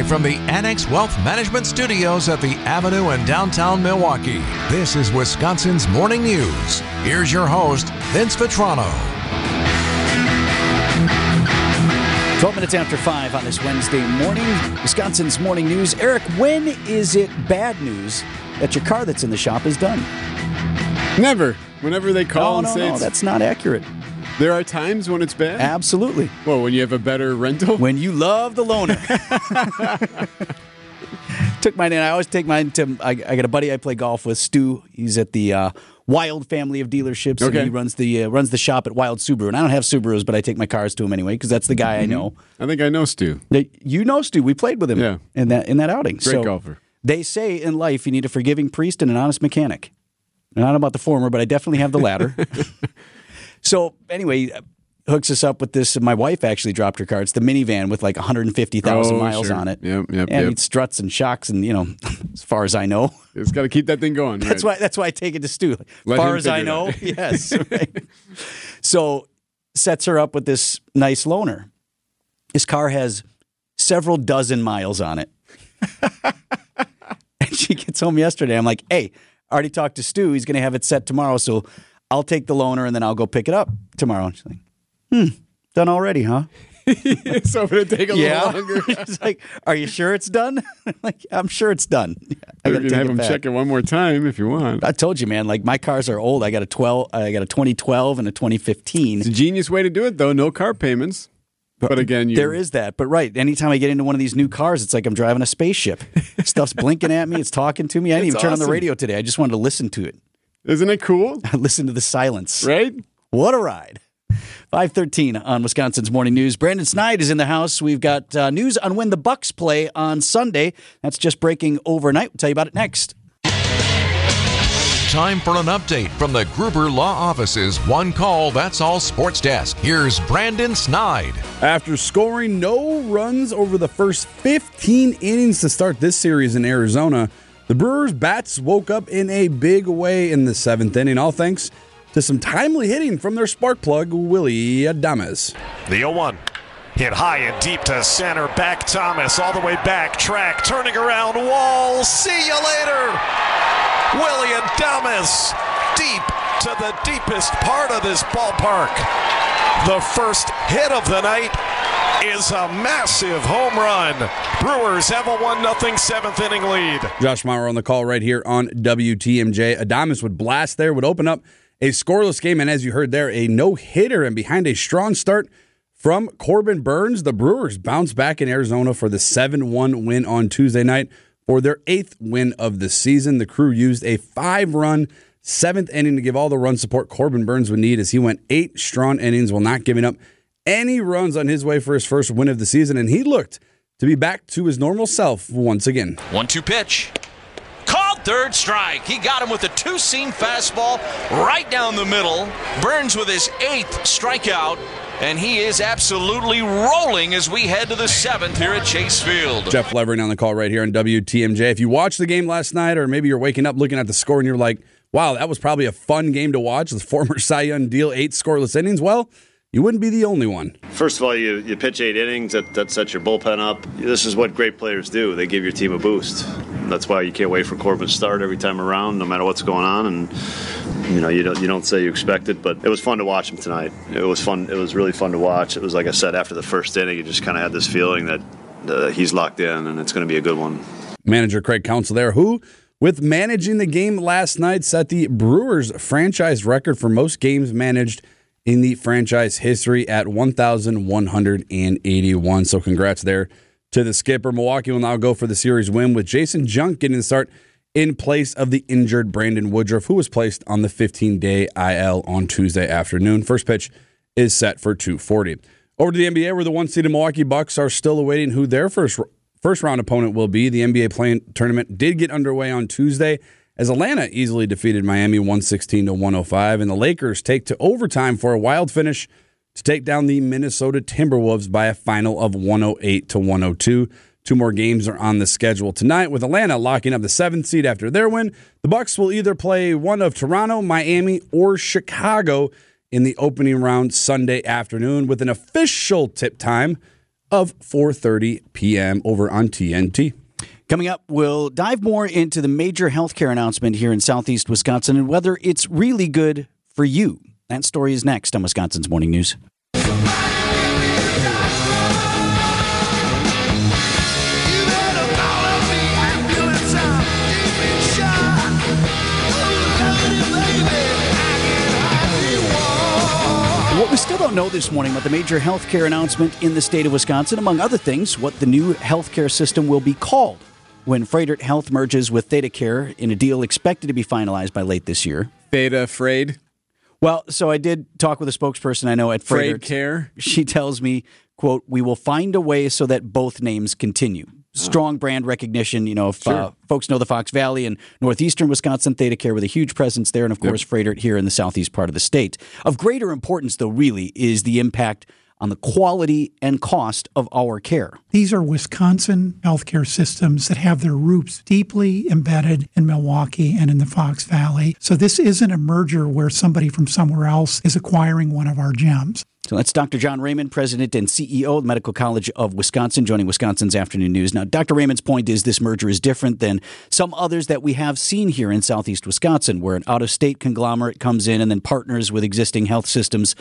Live from the Annex Wealth Management Studios at the Avenue in downtown Milwaukee, this is Wisconsin's Morning News. Here's your host, Vince Vitrano. 12 minutes after 5 on this Wednesday morning, Wisconsin's Morning News. Eric, when is it bad news that your car that's in the shop is done? Never. Whenever they call no, and no, say no, it's, that's not accurate. There are times when it's bad. Absolutely. Well, when you have a better rental. When you love the loaner. Took mine in. I always take mine to. I, I got a buddy I play golf with, Stu. He's at the uh, Wilde family of dealerships. Okay. And he runs the uh, runs the shop at Wilde Subaru. And I don't have Subarus, but I take my cars to him anyway because that's the guy I know. I think I know Stu. You know Stu. We played with him Yeah. in that in that outing. Great so golfer. They say in life you need a forgiving priest and an honest mechanic. And I don't know about the former, but I definitely have the latter. so anyway, uh, hooks us up with this. My wife actually dropped her car. It's the minivan with like 150,000 Oh, miles sure. on it. Yep, yep, and yep. it struts and shocks and you know, as far as I know. It's got to keep that thing going. That's right. why that's why I take it to Stu. As far as I know, yes. right. So sets her up with this nice loaner. His car has several dozen miles on it. and she gets home yesterday. I'm like, hey, I already talked to Stu. He's gonna have it set tomorrow, so I'll take the loaner and then I'll go pick it up tomorrow. And she's like, hmm, done already, huh? so it'll take a yeah. little longer. She's like, are you sure it's done? I'm like, I'm sure it's done. I You gotta can have him back. check it one more time if you want. I told you, man. Like my cars are old. I got a twelve. I got a 2012 and a 2015. It's a genius way to do it, though. No car payments. But again, you, There is that, but right. Anytime I get into one of these new cars, it's like I'm driving a spaceship. Stuff's blinking at me. It's talking to me. I didn't It's even turn on the radio today. I just wanted to listen to it. Isn't it cool? listen to the silence. Right? What a ride. 513 on Wisconsin's Morning News. Brandon Snide is in the house. We've got uh, news on when the Bucks play on Sunday. That's just breaking overnight. We'll tell you about it next. Time for an update from the Gruber Law Office's One Call That's All Sports Desk. Here's Brandon Snide. After scoring no runs over the first 15 innings to start this series in Arizona, the Brewers' bats woke up in a big way in the seventh inning, all thanks to some timely hitting from their spark plug, Willie Adames. The 0 1. Hit high and deep to center. Back Thomas all the way back. Track turning around. Wall. See you later. Willie Adames deep to the deepest part of this ballpark. The first hit of the night is a massive home run. Brewers have a 1 0 seventh inning lead. Josh Maurer on the call right here on WTMJ. Adames would blast there, would open up a scoreless game, and as you heard there, a no hitter. And behind a strong start from Corbin Burnes, the Brewers bounce back in Arizona for the 7 1 win on Tuesday night for their eighth win of the season. The crew used a five run seventh inning to give all the run support Corbin Burnes would need as he went eight strong innings while not giving up any runs on his way for his first win of the season. And he looked to be back to his normal self once again. One two pitch. Called third strike. He got him with a two seam fastball right down the middle. Burnes with his eighth strikeout. And he is absolutely rolling as we head to the seventh here at Chase Field. Jeff Levering on the call right here on WTMJ. If you watched the game last night, or maybe you're waking up looking at the score and you're like, wow, that was probably a fun game to watch, the former Cy Young deal, eight scoreless innings, well, you wouldn't be the only one. First of all, you, you pitch eight innings, that, that sets your bullpen up. This is what great players do. They give your team a boost. That's why you can't wait for Corbin to start every time around, no matter what's going on. And you know, you don't you don't say you expect it, but it was fun to watch him tonight. It was fun. It was really fun to watch. It was like I said after the first inning, you just kind of had this feeling that uh, he's locked in, and it's going to be a good one. Manager Craig Counsell there, who, with managing the game last night, set the Brewers franchise record for most games managed in the franchise history at 1,181. So congrats there to the skipper. Milwaukee will now go for the series win with Janson Junk getting the start in place of the injured Brandon Woodruff, who was placed on the 15 day IL on Tuesday afternoon. First pitch is set for 240. Over to the NBA, where the one seeded Milwaukee Bucks are still awaiting who their first first round opponent will be. The NBA play-in tournament did get underway on Tuesday as Atlanta easily defeated Miami 116 to 105, and the Lakers take to overtime for a wild finish to take down the Minnesota Timberwolves by a final of 108 to 102. Two more games are on the schedule tonight, with Atlanta locking up the seventh seed after their win. The Bucks will either play one of Toronto, Miami, or Chicago in the opening round Sunday afternoon, with an official tip time of 4:30 p.m. over on TNT. Coming up, we'll dive more into the major healthcare announcement here in southeast Wisconsin and whether it's really good for you. That story is next on Wisconsin's Morning News. Don't know this morning about the major healthcare announcement in the state of Wisconsin, among other things, what the new healthcare system will be called when Froedtert Health merges with ThedaCare in a deal expected to be finalized by late this year. Theta afraid. Well, so I did talk with a spokesperson I know at Froedtert. care. She tells me, "quote We will find a way so that both names continue." Strong brand recognition. You know, if uh, folks know the Fox Valley and northeastern Wisconsin, ThedaCare with a huge presence there, and of course, Froedtert here in the southeast part of the state. Of greater importance, though, really is the impact on the quality and cost of our care. These are Wisconsin healthcare systems that have their roots deeply embedded in Milwaukee and in the Fox Valley. So this isn't a merger where somebody from somewhere else is acquiring one of our gems. So that's Dr. John Raymond, President and CEO of the Medical College of Wisconsin, joining Wisconsin's Afternoon News. Now, Dr. Raymond's point is this merger is different than some others that we have seen here in southeast Wisconsin, where an out of state conglomerate comes in and then partners with existing health systems.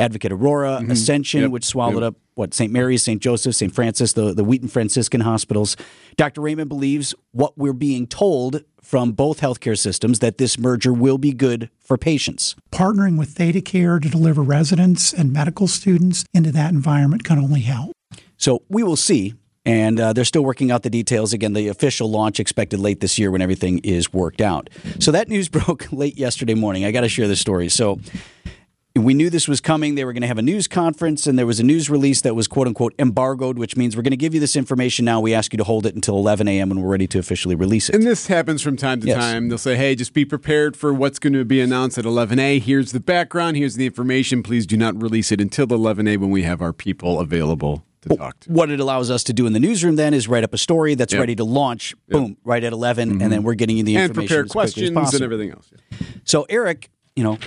Advocate Aurora, Ascension, Yep. which swallowed up what St. Mary's, St. Joseph, St. Francis, the, the Wheaton Franciscan hospitals. Dr. Raymond believes what we're being told from both healthcare systems that this merger will be good for patients. Partnering with ThedaCare to deliver residents and medical students into that environment can only help. So we will see. And uh, they're still working out the details. Again, the official launch expected late this year when everything is worked out. So that news broke late yesterday morning. I got to share the story. So we knew this was coming. They were going to have a news conference, and there was a news release that was quote unquote embargoed, which means we're going to give you this information now. We ask you to hold it until 11 a.m. when we're ready to officially release it. And this happens from time to Yes. time. They'll say, hey, just be prepared for what's going to be announced at 11A. Here's the background. Here's the information. Please do not release it until 11A when we have our people available to talk to. What it allows us to do in the newsroom then is write up a story that's Yep. ready to launch, boom, right at 11, and mm-hmm. then we're getting you the And information prepare quickly as questions and everything else. So Eric, you know,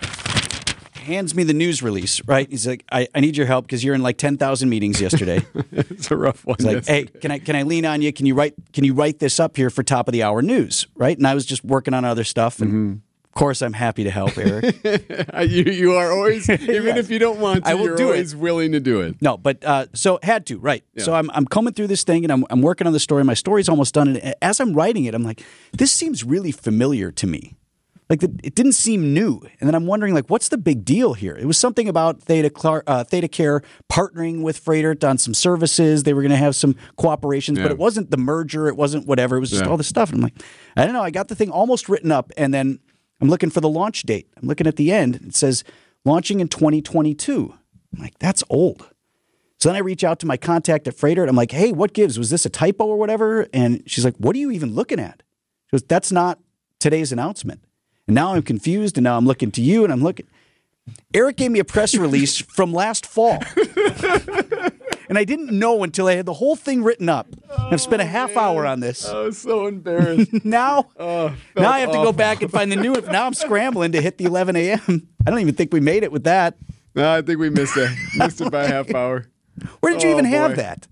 hands me the news release, right? He's like, I, I need your help because you're in like 10,000 meetings yesterday. It's a rough one. He's like, hey, can I can I lean on you? Can you write can you write this up here for top of the hour news, right? And I was just working on other stuff and Mm-hmm. of course I'm happy to help, Eric. you, you are always, even Yes. if you don't want to, I will you're do it. always willing to do it. No, but uh, so had to, right? So I'm, I'm combing through this thing and I'm, I'm working on the story. My story's almost done. And as I'm writing it, I'm like, this seems really familiar to me. Like the, it didn't seem new. And then I'm wondering, like, what's the big deal here? It was something about Theta, Clar- uh, ThedaCare partnering with Froedtert on some services. They were going to have some cooperations, but it wasn't the merger. It wasn't whatever. It was just Yeah. all this stuff. And I'm like, I don't know. I got the thing almost written up, and then I'm looking for the launch date. I'm looking at the end. It says launching in 2022. I'm like, that's old. So then I reach out to my contact at Froedtert and I'm like, hey, what gives? Was this a typo or whatever? And she's like, what are you even looking at? She goes, that's not today's announcement. And now I'm confused and now I'm looking to you and I'm looking. Eric gave me a press release from last fall. and I didn't know until I had the whole thing written up. I've spent a oh, half hour on this. I was so embarrassed. now, Oh, now I have to go back and find the new. Now I'm scrambling to hit the 11 a.m. I don't even think we made it with that. no, I think we missed it. missed it by a half hour. Where did you Oh, even have that?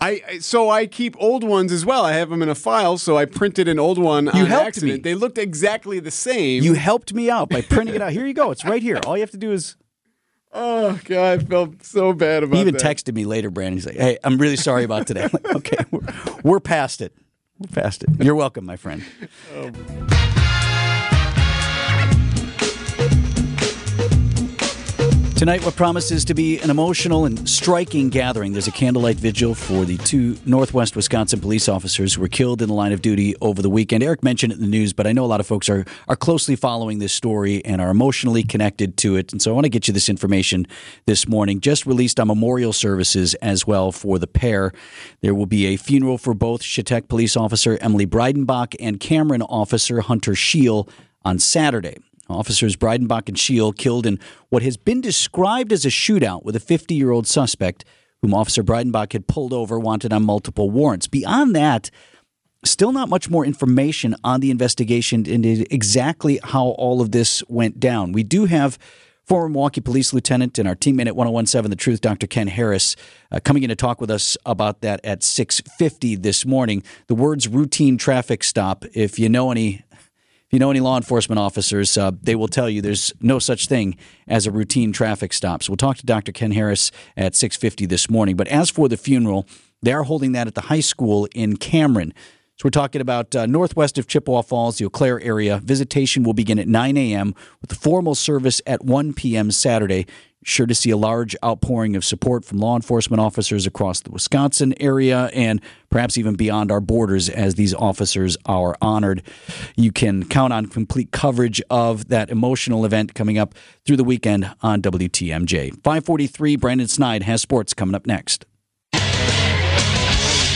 I so I keep old ones as well. I have them in a file, so I printed an old one. You on helped accident. me. They looked exactly the same. You helped me out by printing it out. Here you go. It's right here. All you have to do is. oh god, I felt so bad about it. He even that. texted me later, Brandon. He's like, "Hey, I'm really sorry about today." I'm like, okay, we're, we're past it. We're past it. You're welcome, my friend. Oh, Tonight, what promises to be an emotional and striking gathering. There's a candlelight vigil for the two Northwest Wisconsin police officers who were killed in the line of duty over the weekend. Eric mentioned it in the news, but I know a lot of folks are, are closely following this story and are emotionally connected to it. And so I want to get you this information this morning. Just released on memorial services as well for the pair. There will be a funeral for both Chetek police officer Emily Breidenbach and Cameron officer Hunter Scheel on Saturday. Officers Breidenbach and Scheel killed in what has been described as a shootout with a 50 year old suspect whom Officer Breidenbach had pulled over wanted on multiple warrants. Beyond that, still not much more information on the investigation into exactly how all of this went down. We do have former Milwaukee Police Lieutenant and our teammate at 1017 The Truth, Dr. Ken Harris, uh, coming in to talk with us about that at 650 this morning. The words routine traffic stop, if you know any if you know any law enforcement officers, uh, they will tell you there's no such thing as a routine traffic stop. So we'll talk to Dr. Ken Harris at 6:50 this morning. But as for the funeral, they are holding that at the high school in Cameron. So we're talking about uh, northwest of Chippewa Falls, the Eau Claire area. Visitation will begin at 9 a.m. with the formal service at 1 p.m. Saturday. Sure to see a large outpouring of support from law enforcement officers across the Wisconsin area and perhaps even beyond our borders as these officers are honored. You can count on complete coverage of that emotional event coming up through the weekend on WTMJ. 543, Brandon Snide has sports coming up next.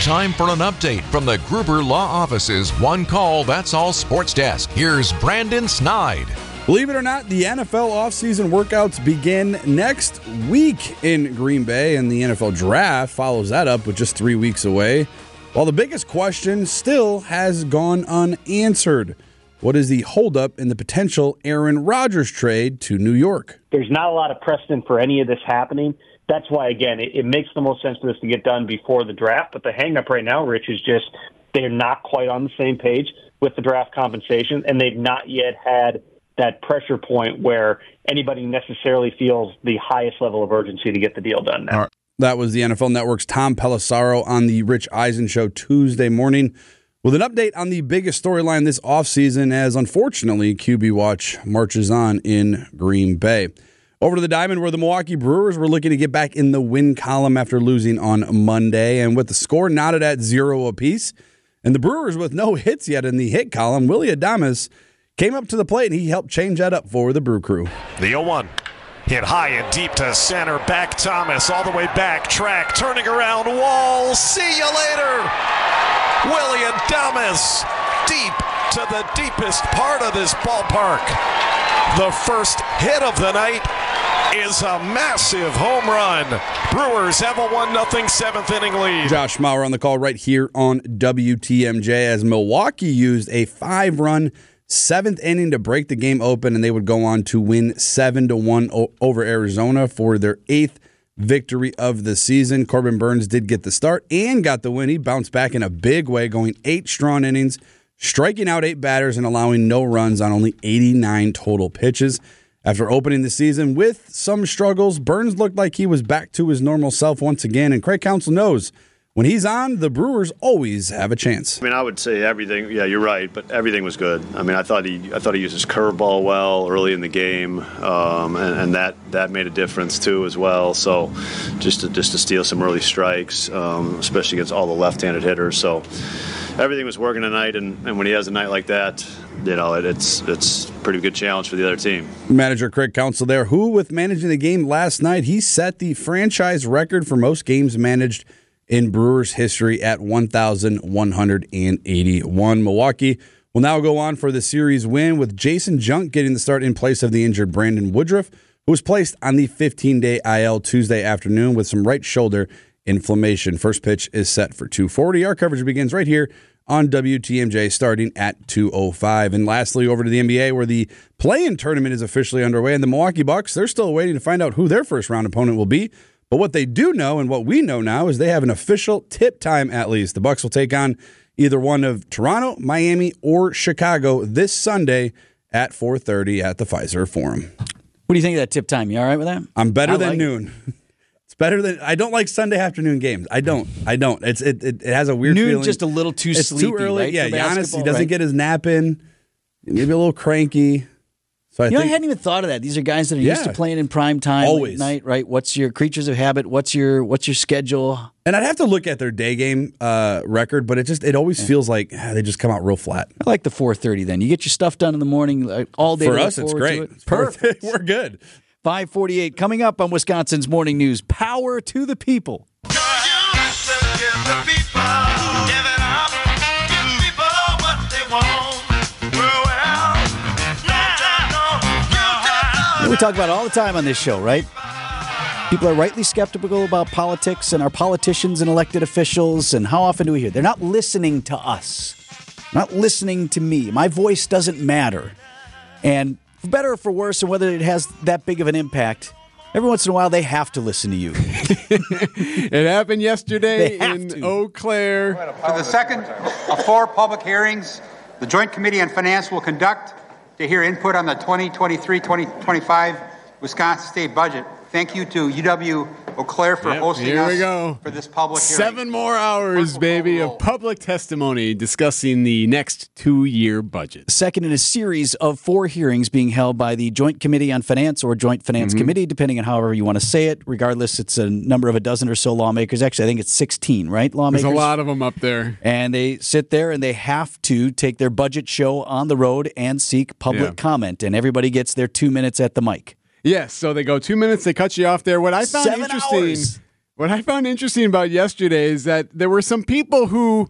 Time for an update from the Gruber Law Office's One Call That's All Sports Desk. Here's Brandon Snide. Believe it or not, the NFL offseason workouts begin next week in Green Bay, and the NFL draft follows that up with just three weeks away. While the biggest question still has gone unanswered. What is the holdup in the potential Aaron Rodgers trade to New York? There's not a lot of precedent for any of this happening that's why, again, it, it makes the most sense for this to get done before the draft. But the hangup right now, Rich, is just they're not quite on the same page with the draft compensation, and they've not yet had that pressure point where anybody necessarily feels the highest level of urgency to get the deal done now. That was the NFL Network's Tom Pelissero on the Rich Eisen show Tuesday morning with an update on the biggest storyline this offseason as unfortunately QB Watch marches on in Green Bay. Over to the Diamond, where the Milwaukee Brewers were looking to get back in the win column after losing on Monday. And with the score knotted at zero apiece, and the Brewers with no hits yet in the hit column, Willie Adames came up to the plate and he helped change that up for the Brew Crew. The 0 1. Hit high and deep to center. Back Thomas all the way back. Track turning around. Wall. See you later. Willie Adames deep to the deepest part of this ballpark. The first hit of the night is a massive home run. Brewers have a 1 0 seventh inning lead. Josh Maurer on the call right here on WTMJ as Milwaukee used a five run seventh inning to break the game open, and they would go on to win 7 to 1 over Arizona for their eighth victory of the season. Corbin Burnes did get the start and got the win. He bounced back in a big way, going eight strong innings, striking out eight batters, and allowing no runs on only 89 total pitches. After opening the season with some struggles, Burnes looked like he was back to his normal self once again, and Craig Counsell knows when he's on, the Brewers always have a chance. I mean, I would say everything. Yeah, you're right, but everything was good. I mean, I thought he, I thought he used his curveball well early in the game, um, and, and, that that made a difference too as well. So, just to just to steal some early strikes, um, especially against all the left-handed hitters. So, everything was working tonight, and, and when he has a night like that, you know, it, it's it's pretty good challenge for the other team. Manager Craig Counsell there, who with managing the game last night, he set the franchise record for most games managed in Brewers history at 1,181. Milwaukee will now go on for the series win with Janson Junk getting the start in place of the injured Brandon Woodruff, who was placed on the 15 day IL Tuesday afternoon with some right shoulder inflammation. First pitch is set for 240. Our coverage begins right here on WTMJ starting at 205. And lastly, over to the NBA where the play-in tournament is officially underway and the Milwaukee Bucks, they're still waiting to find out who their first round opponent will be. But what they do know and what we know now is they have an official tip time at least. The Bucks will take on either one of Toronto, Miami, or Chicago this Sunday at 4:30 at the Fiserv Forum. What do you think of that tip time? You all right with that? I'm better I than like noon. It. It's better than I don't like Sunday afternoon games. I don't. I don't. It's it. It, it has a weird noon. Feeling. Just a little too it's sleepy. Too early. Right, yeah, Giannis. He doesn't right? get his nap in. Maybe a little cranky. So I, you know, I hadn't even thought of that. These are guys that are yeah, used to playing in prime time, always night, right? What's your creatures of habit? What's your what's your schedule? And I'd have to look at their day game uh, record, but it just it always yeah. feels like ah, they just come out real flat. I like the four thirty. Then you get your stuff done in the morning like, all day. For us, it's great. It. Perfect. We're good. Five forty eight coming up on Wisconsin's morning news. Power to the people. We talk about all the time on this show, right? People are rightly skeptical about politics and our politicians and elected officials. And how often do we hear? They're not listening to us, not listening to me. My voice doesn't matter. And for better or for worse, and whether it has that big of an impact, every once in a while they have to listen to you. It happened yesterday in to. Eau Claire. For the second of four public hearings, the Joint Committee on Finance will conduct to hear input on the 2023-2025 Wisconsin State Budget. Thank you to UW Eau Claire for Yep, hosting here us we go. for this public hearing. Seven more hours, baby, of public testimony discussing the next two year budget. Second in a series of four hearings being held by the Joint Committee on Finance or Joint Finance Mm-hmm. Committee, depending on however you want to say it. Regardless, it's a number of a dozen or so lawmakers. Actually, I think it's 16, right? Lawmakers. There's a lot of them up there. And they sit there and they have to take their budget show on the road and seek public Yeah. comment. And everybody gets their two minutes at the mic. Yes, so they go two minutes, they cut you off there. What I found Seven interesting, hours. what I found interesting about yesterday is that there were some people who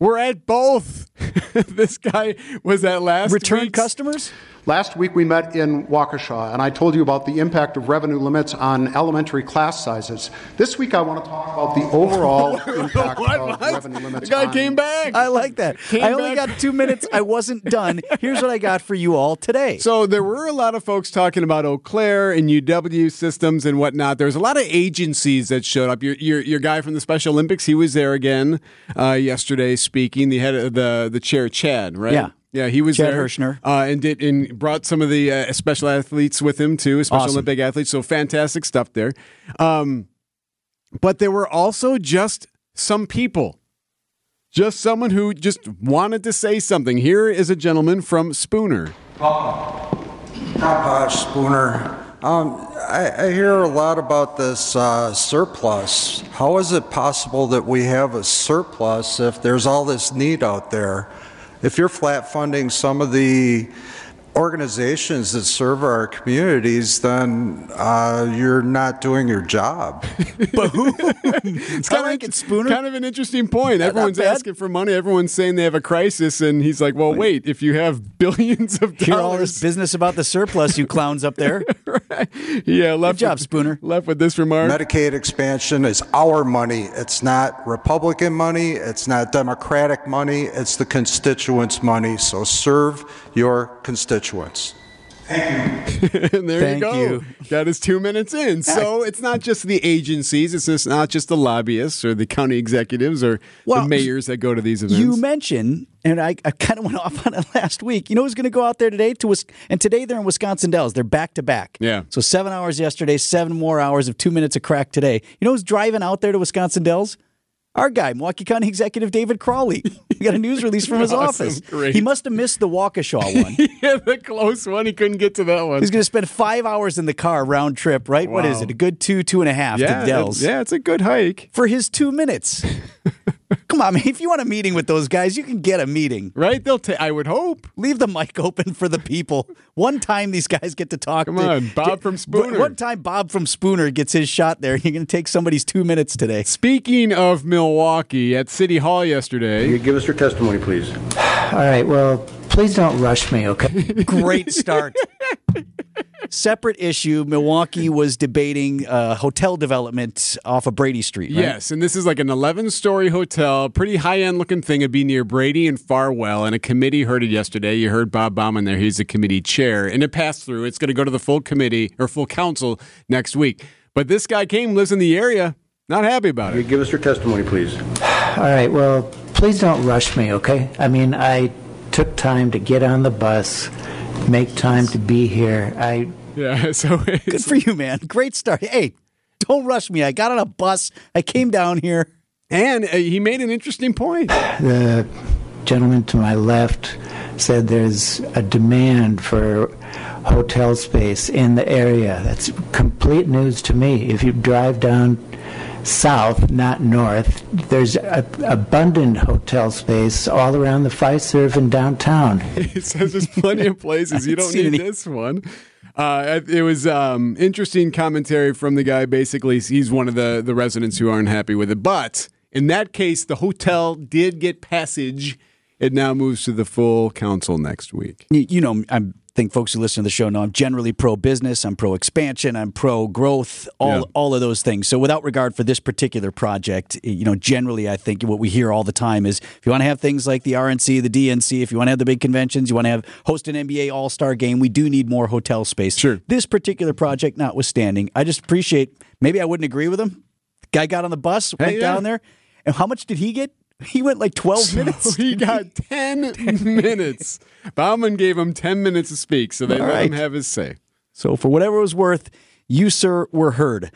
were at both. this guy was at last Return customers? Last week, we met in Waukesha, and I told you about the impact of revenue limits on elementary class sizes. This week, I want to talk about the overall impact What? of What? revenue limits. The guy on- came back. I like that. Came I only back. got two minutes. I wasn't done. Here's what I got for you all today. So there were a lot of folks talking about Eau Claire and UW systems and whatnot. There was a lot of agencies that showed up. Your your, your guy from the Special Olympics, he was there again uh, yesterday speaking. The head of the the chair, Chad, right? Yeah. Yeah, he was Chad there, Hirschner. uh, and did and brought some of the uh, special athletes with him too, special Awesome. Olympic athletes. So fantastic stuff there. Um, but there were also just some people, just someone who just wanted to say something. Here is a gentleman from Spooner. Uh, Spooner, um, I, I hear a lot about this uh, surplus. How is it possible that we have a surplus if there's all this need out there? If you're flat funding some of the organizations that serve our communities, then uh, you're not doing your job. But who? it's I like it, Spooner. Kind of an interesting point. not Everyone's asking for money. Everyone's saying they have a crisis, and he's like, "Well, wait. If you have billions of dollars, hear all this dollars, business about the surplus, you clowns up there. yeah." Left Good job, with, Spooner. Left with this remark. Medicaid expansion is our money. It's not Republican money. It's not Democratic money. It's the constituents' money. So serve your constituents. and there Thank you go. you. Got his two minutes in. So it's not just the agencies. It's just not just the lobbyists or the county executives or Well, the mayors that go to these events. You mentioned, and I, I kind of went off on it last week. You know who's going to go out there today? To Wis- and today they're in Wisconsin Dells. They're back to back. Yeah. So seven hours yesterday, seven more hours of two minutes of crack today. You know who's driving out there to Wisconsin Dells? Our guy, Milwaukee County Executive David Crowley. He got a news release from his Awesome. office. Great. He must have missed the Waukesha one. yeah, the close one. He couldn't get to that one. He's going to spend five hours in the car round trip, right? What is it? A good two, two and a half yeah, to Dells that- yeah, it's a good hike. for his two minutes. Come on, man. If you want a meeting with those guys, you can get a meeting. Right? They'll take. I would hope. Leave the mic open for the people. One time these guys get to talk. Come to, on, Bob from Spooner. One time Bob from Spooner gets his shot there. You're going to take somebody's two minutes today. Speaking of Milwaukee, at City Hall yesterday, Give us your testimony, please. All right, well, please don't rush me, okay? Great start. Separate issue. Milwaukee was debating uh, hotel development off of Brady Street. Right? Yes, and this is like an 11 story hotel, pretty high end looking thing. It'd be near Brady and Farwell. And a committee heard it yesterday. You heard Bob Bauman there. He's the committee chair. And it passed through. It's going to go to the full committee or full council next week. But this guy came, lives in the area, not happy about it. Give us your testimony, please. All right, well, please don't rush me, okay? I mean, I took time to get on the bus, make time to be here. I Yeah, so Good for you, man. Great start. Hey, don't rush me. I got on a bus. I came down here. and uh, he made an interesting point. the gentleman to my left said there's a demand for hotel space in the area. That's complete news to me. If you drive down south, not north, there's a, abundant hotel space all around the Fiserv in downtown. He says there's plenty of places. You don't need any- this one. Uh, it was um, interesting commentary from the guy. Basically, he's one of the, the residents who aren't happy with it. But in that case, the hotel did get passage. It now moves to the full council next week. You, know, I'm think folks who listen to the show know I'm generally pro business, I'm pro expansion, I'm pro growth, all Yeah. all of those things. So without regard for this particular project, you know, generally I think what we hear all the time is if you want to have things like the RNC, the DNC, if you want to have the big conventions, you want to have host an NBA All-Star game, we do need more hotel space. Sure. This particular project notwithstanding, I just appreciate maybe I wouldn't agree with him. Guy got on the bus, went yeah. down there, and how much did he get? He went like 12 minutes. He got 10 minutes. Bauman gave him 10 minutes to speak, so they All let him have his say. So for whatever it was worth, you, sir, were heard.